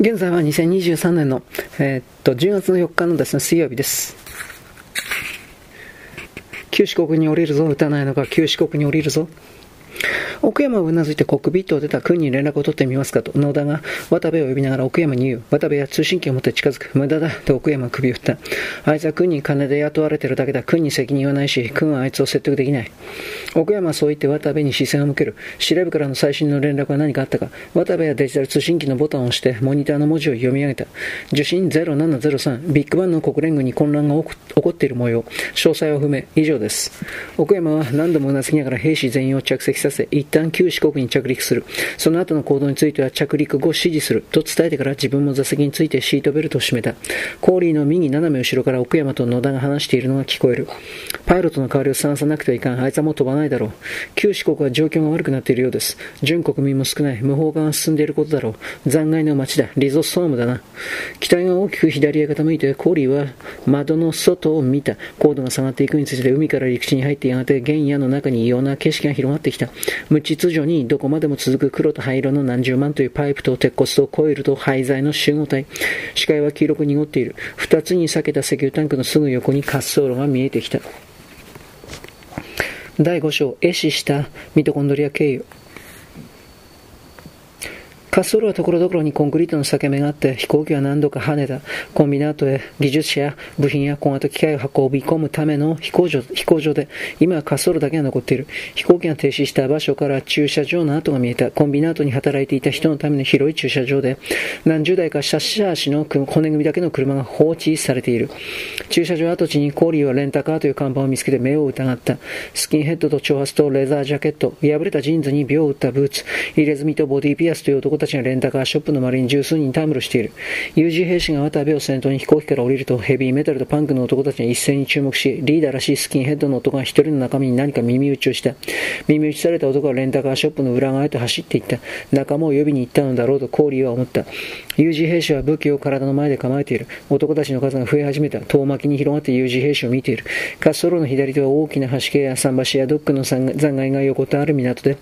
現在は2023年の、えー、っと10月の4日のですね水曜日です。九四国に降りるぞ、打たないのか、九四国に降りるぞ。奥山をうなずいてコックピットを出た君に連絡を取ってみますかと、野田が渡部を呼びながら奥山に言う。渡部は通信機を持って近づく。無駄だ。と奥山は首を振った。あいつは君に金で雇われてるだけだ。君に責任はないし、君はあいつを説得できない。奥山はそう言って渡部に視線を向ける。司令部からの最新の連絡は何かあったか。渡部はデジタル通信機のボタンを押して、モニターの文字を読み上げた。受信0703、ビッグバンの国連軍に混乱が起こっている模様。詳細は不明。以上です。奥山は何度もうなずきながら兵士全員を着席させ、一旦旧四国に着陸する。その後の行動については着陸後指示する。と伝えてから自分も座席についてシートベルトを締めた。コーリーの右斜め後ろから奥山と野田が話しているのが聞こえる。パイロットの代わりを探さなくてはいかん。あいつはもう飛ばないだろう。旧四国は状況が悪くなっているようです。準国民も少ない。無法化が進んでいることだろう。残骸の街だ。リゾストームだな。機体が大きく左へ傾いて、コーリーは窓の外を見た。高度が下がっていくにつれて海から陸地に入ってやがて原野の中に異様な景色が広がってきた。無秩序にどこまでも続く黒と灰色の何十万というパイプと鉄骨とコイルと廃材の集合体。視界は黄色く濁っている。二つに裂けた石油タンクのすぐ横に滑走路が見えてきた。第5章、壊死したミトコンドリア経由。滑走路はところどころにコンクリートの裂け目があって飛行機は何度か跳ねた。コンビナートへ技術者や部品や小型機械を運び込むための飛行場飛行場で今は滑走路だけが残っている。飛行機が停止した場所から駐車場の跡が見えた。コンビナートに働いていた人のための広い駐車場で何十台かシャッシャーシの骨組みだけの車が放置されている。駐車場跡地にコーリーはレンタカーという看板を見つけて目を疑った。スキンヘッドと長髪とレザージャケット破れたジーンズに鋲を打ったブーツ。入れ墨とボディピアスという男たちがレンタカーショップの周りに十数人たむろしている。有事兵士が渡部を先頭に飛行機から降りると、ヘビーメタルとパンクの男たちが一斉に注目し、リーダーらしいスキンヘッドの男が一人の仲間に何か耳打ちをした。耳打ちされた男はレンタカーショップの裏側へと走っていった。仲間を呼びに行ったのだろうとコーリーは思った。有事兵士は武器を体の前で構えている。男たちの数が増え始めた。遠巻きに広がって有事兵士を見ている。滑走路の左手は大きな橋系や桟橋やドックの残骸が横たわる港で、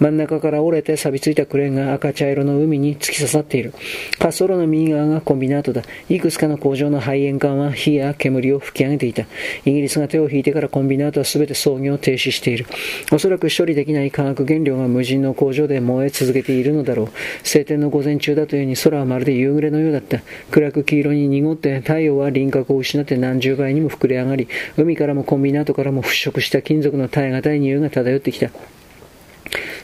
真ん中から折れて錆びついたクレーンが赤茶色のの海に突き刺さっている。滑走路の右側がコンビナートだ。いくつかの工場の排煙管は火や煙を吹き上げていた。イギリスが手を引いてからコンビナートは全て操業を停止している。おそらく処理できない化学原料が無人の工場で燃え続けているのだろう。晴天の午前中だというに空はまるで夕暮れのようだった。暗く黄色に濁って太陽は輪郭を失って何十倍にも膨れ上がり、海からもコンビナートからも腐食した金属の耐え難い匂いが漂ってきた。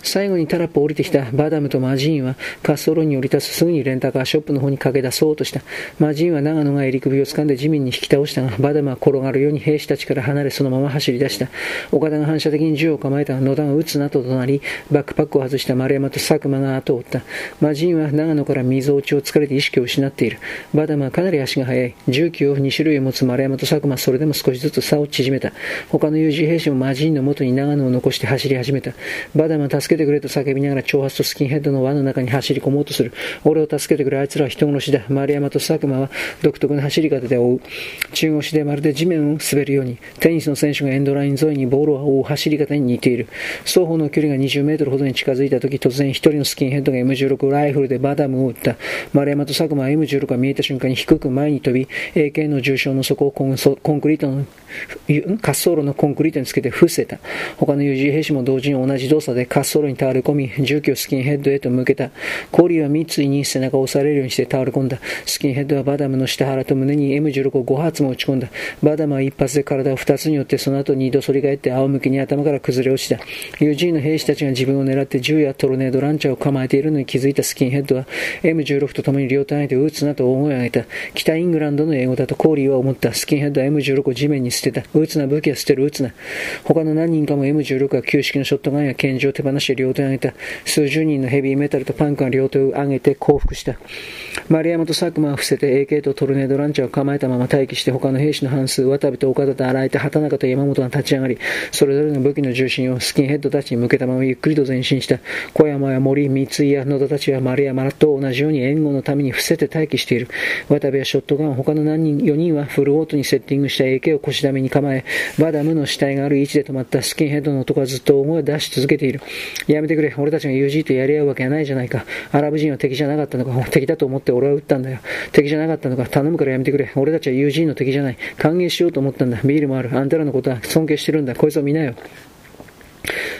最後にタラップを降りてきたバダムとマジーンは滑走路に降り立つすぐにレンタカーショップの方に駆け出そうとした。マジーンは長野が襟首を掴んで地面に引き倒したが、バダムは転がるように兵士たちから離れそのまま走り出した。岡田が反射的に銃を構えたが野田が撃つなととなり、バックパックを外した丸山と佐久間が後を追った。マジーンは長野から溝落ちを疲れて意識を失っている。バダムはかなり足が速い。銃器を2種類を持つ丸山と佐久間それでも少しずつ差を縮めた。他の有事兵士もマジーンの元に長野を残して走り始めた。バダムは助けてくれと叫びながら挑発とスキンヘッドの輪の中に走り込もうとする。俺を助けてくれ、あいつらは人殺しだ。丸山と佐久間は独特な走り方で追う。中腰でまるで地面を滑るように、テニスの選手がエンドライン沿いにボールを追う走り方に似ている。双方の距離が20メートルほどに近づいた時、突然一人のスキンヘッドが M16 ライフルでバダムを撃った。丸山と佐久間は M16 が見えた瞬間に低く前に飛び、AK の重傷の底をコンクリートの滑走路のコンクリートにつけて伏せた。他の有事兵士も同時に同じ動作で滑走路に倒れ込み、重機をスキンヘッドへと向けた。コーリーは三井に背中を押されるようにして倒れ込んだ。スキンヘッドはバダムの下腹と胸に M16 を5発も撃ち込んだ。バダムは一発で体を二つによってその後二度反り返って仰向けに頭から崩れ落ちた。ユージーの兵士たちが自分を狙って銃やトルネードランチャーを構えているのに気づいたスキンヘッドは M16 と共に両手を上げて撃つなと大声を上げた。北イングランドの英語だとコーリーは思った。スキンヘッドは M16 を地面に捨てた。撃つな、武器は捨てる、撃つな。他の何人かも M16 は旧式のショットガンや拳銃を手放して両手を上げた。数十人のヘビーメタルとパンクが両手を上げて降伏した。丸山と佐久間は伏せて AK とトルネードランチャーを構えたまま待機して他の兵士の半数、渡部と岡田と荒井と畑中と山本が立ち上がり、それぞれの武器の重心をスキンヘッドたちに向けたままゆっくりと前進した。小山や森、三井や野田たちは丸山と同じように援護のために伏せて待機している。渡部はショットガン、他の何人、4人はフルオートにセッティングした AK を腰だめに構え、バダムの死体がある位置で止まったスキンヘッドの男はずっと大声を出し続けている。やめてくれ。俺たちが UG とやり合うわけがないじゃないか。アラブ人は敵じゃなかったのか。敵だと思って俺は撃ったんだよ。敵じゃなかったのか。頼むからやめてくれ。俺たちは UG の敵じゃない。歓迎しようと思ったんだ。ビールもある。あんたらのことは尊敬してるんだ。こいつを見なよ。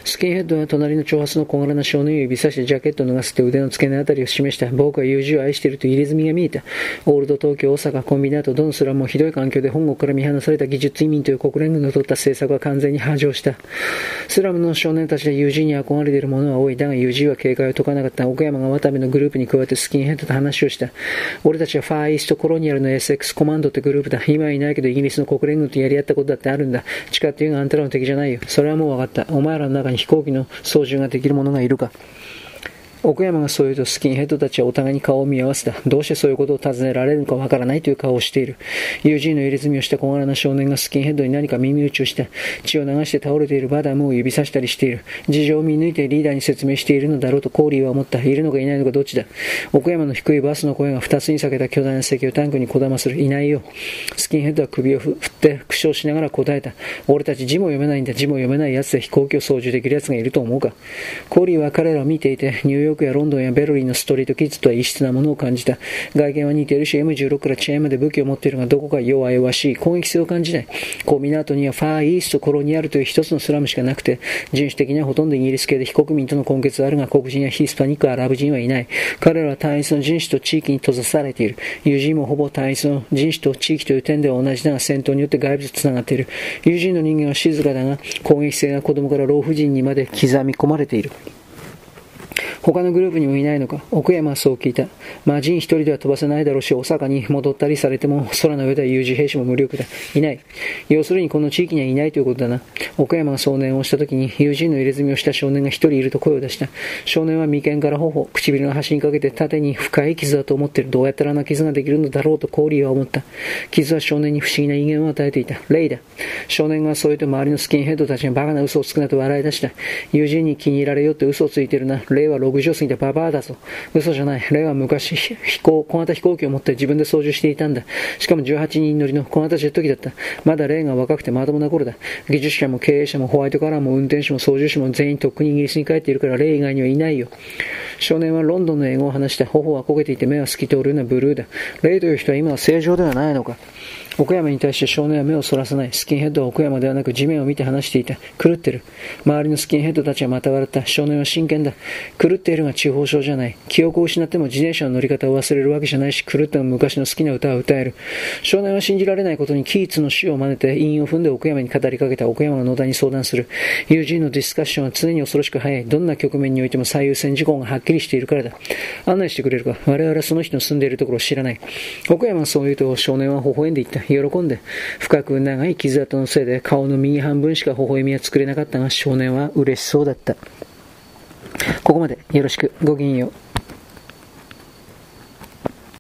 スキンヘッドは隣の長髪の小柄な少年を指さしてジャケットを脱がせて腕の付け根あたりを示した。僕は友人を愛していると入れ墨が見えた。オールド東京、大阪、コンビナート、どのスラムもひどい環境で本国から見放された技術移民という国連軍の取った政策は完全に波状した。スラムの少年たちで友人に憧れている者は多い。だが友人は警戒を解かなかった。岡山が渡部のグループに加えてスキンヘッドと話をした。俺たちはファーイーストコロニアルの SX コマンドってグループだ。今はいないけどイギリスの国連軍とやり合ったことだってあるんだ。誓って言うがあんたらの敵じゃないよ。それはもう分かった。お前らの中に飛行機の操縦ができる者がいるか。奥山がそう言うとスキンヘッドたちはお互いに顔を見合わせた。どうしてそういうことを尋ねられるのかわからないという顔をしている。友人の入れ墨をした小柄な少年がスキンヘッドに何か耳打ちをして、血を流して倒れているバダムを指さしたりしている。事情を見抜いてリーダーに説明しているのだろうとコーリーは思った。いるのかいないのかどっちだ。奥山の低いバスの声が二つに裂けた巨大な石油タンクにこだまする。いないよ。スキンヘッドは首を振って苦笑しながら答えた。俺たち字も読めないんだ。字も読めない奴で飛行機を操縦できる奴がいると思うか。コーリーは彼らを見ていて、ニューヨークやロンドンやベルリーのストリートキッズとは異質なものを感じた。外見は似ているし、M16 からチェーンまで武器を持っているが、どこか弱々しい。攻撃性を感じない。コミナートにはファーイーストコロニアルという一つのスラムしかなくて、人種的にはほとんどイギリス系で非国民との根結はあるが、黒人やヒスパニック、アラブ人はいない。彼らは単一の人種と地域に閉ざされている。友人もほぼ単一の人種と地域という点では同じだが、戦闘によって外部と繋がっている。友人の人間は静かだが、攻撃性が子供から老婦人にまで刻み込まれている。他のグループにもいないのか？奥山はそう聞いた。魔人一人では飛ばせないだろうし、大阪に戻ったりされても、空の上では有事兵士も無力だ。いない。要するにこの地域にはいないということだな。奥山が少年をした時に、友人の入れ墨をした少年が一人いると声を出した。少年は眉間から頬、唇の端にかけて縦に深い傷だと思っている。どうやったらあんな傷ができるのだろうとコーリーは思った。傷は少年に不思議な威厳を与えていた。レイだ。少年がそう言うと周りのスキンヘッドたちがバカな嘘をつくなと笑い出した。友人に気に入られようって嘘をついてるな。レイは60過ぎたババアだぞ。嘘じゃない。レイは昔、飛行、小型飛行機を持って自分で操縦していたんだ。しかも18人乗りの小型ジェット機だった。まだレイが若くてまともな頃だ。技術者も経営者もホワイトカラーも運転手も操縦士も全員とっくにイギリスに帰っているからレイ以外にはいないよ。少年はロンドンの英語を話して頬は焦げていて目は透き通るようなブルーだ。レイという人は今は正常ではないのか。奥山に対して少年は目をそらさない。スキンヘッドは奥山ではなく地面を見て話していた。狂ってる。周りのスキンヘッドたちはまた笑った。少年は真剣だ。狂っているが地方症じゃない。記憶を失っても自転車の乗り方を忘れるわけじゃないし、狂っても昔の好きな歌を歌える。少年は信じられないことにキーツの死を真似て韻を踏んで奥山に語りかけた奥山が野田に相談する。友人のディスカッションは常に恐ろしく早い。どんな局面においても最優先事項がはっきりしているからだ。案内してくれるか。我々はその人の住んでいるところを知らない。奥山はそう言うと少年は微笑んでいった。喜んで、深く長い傷跡のせいで顔の右半分しか微笑みは作れなかったが少年は嬉しそうだった。ここまでよろしく。ごきげんよう。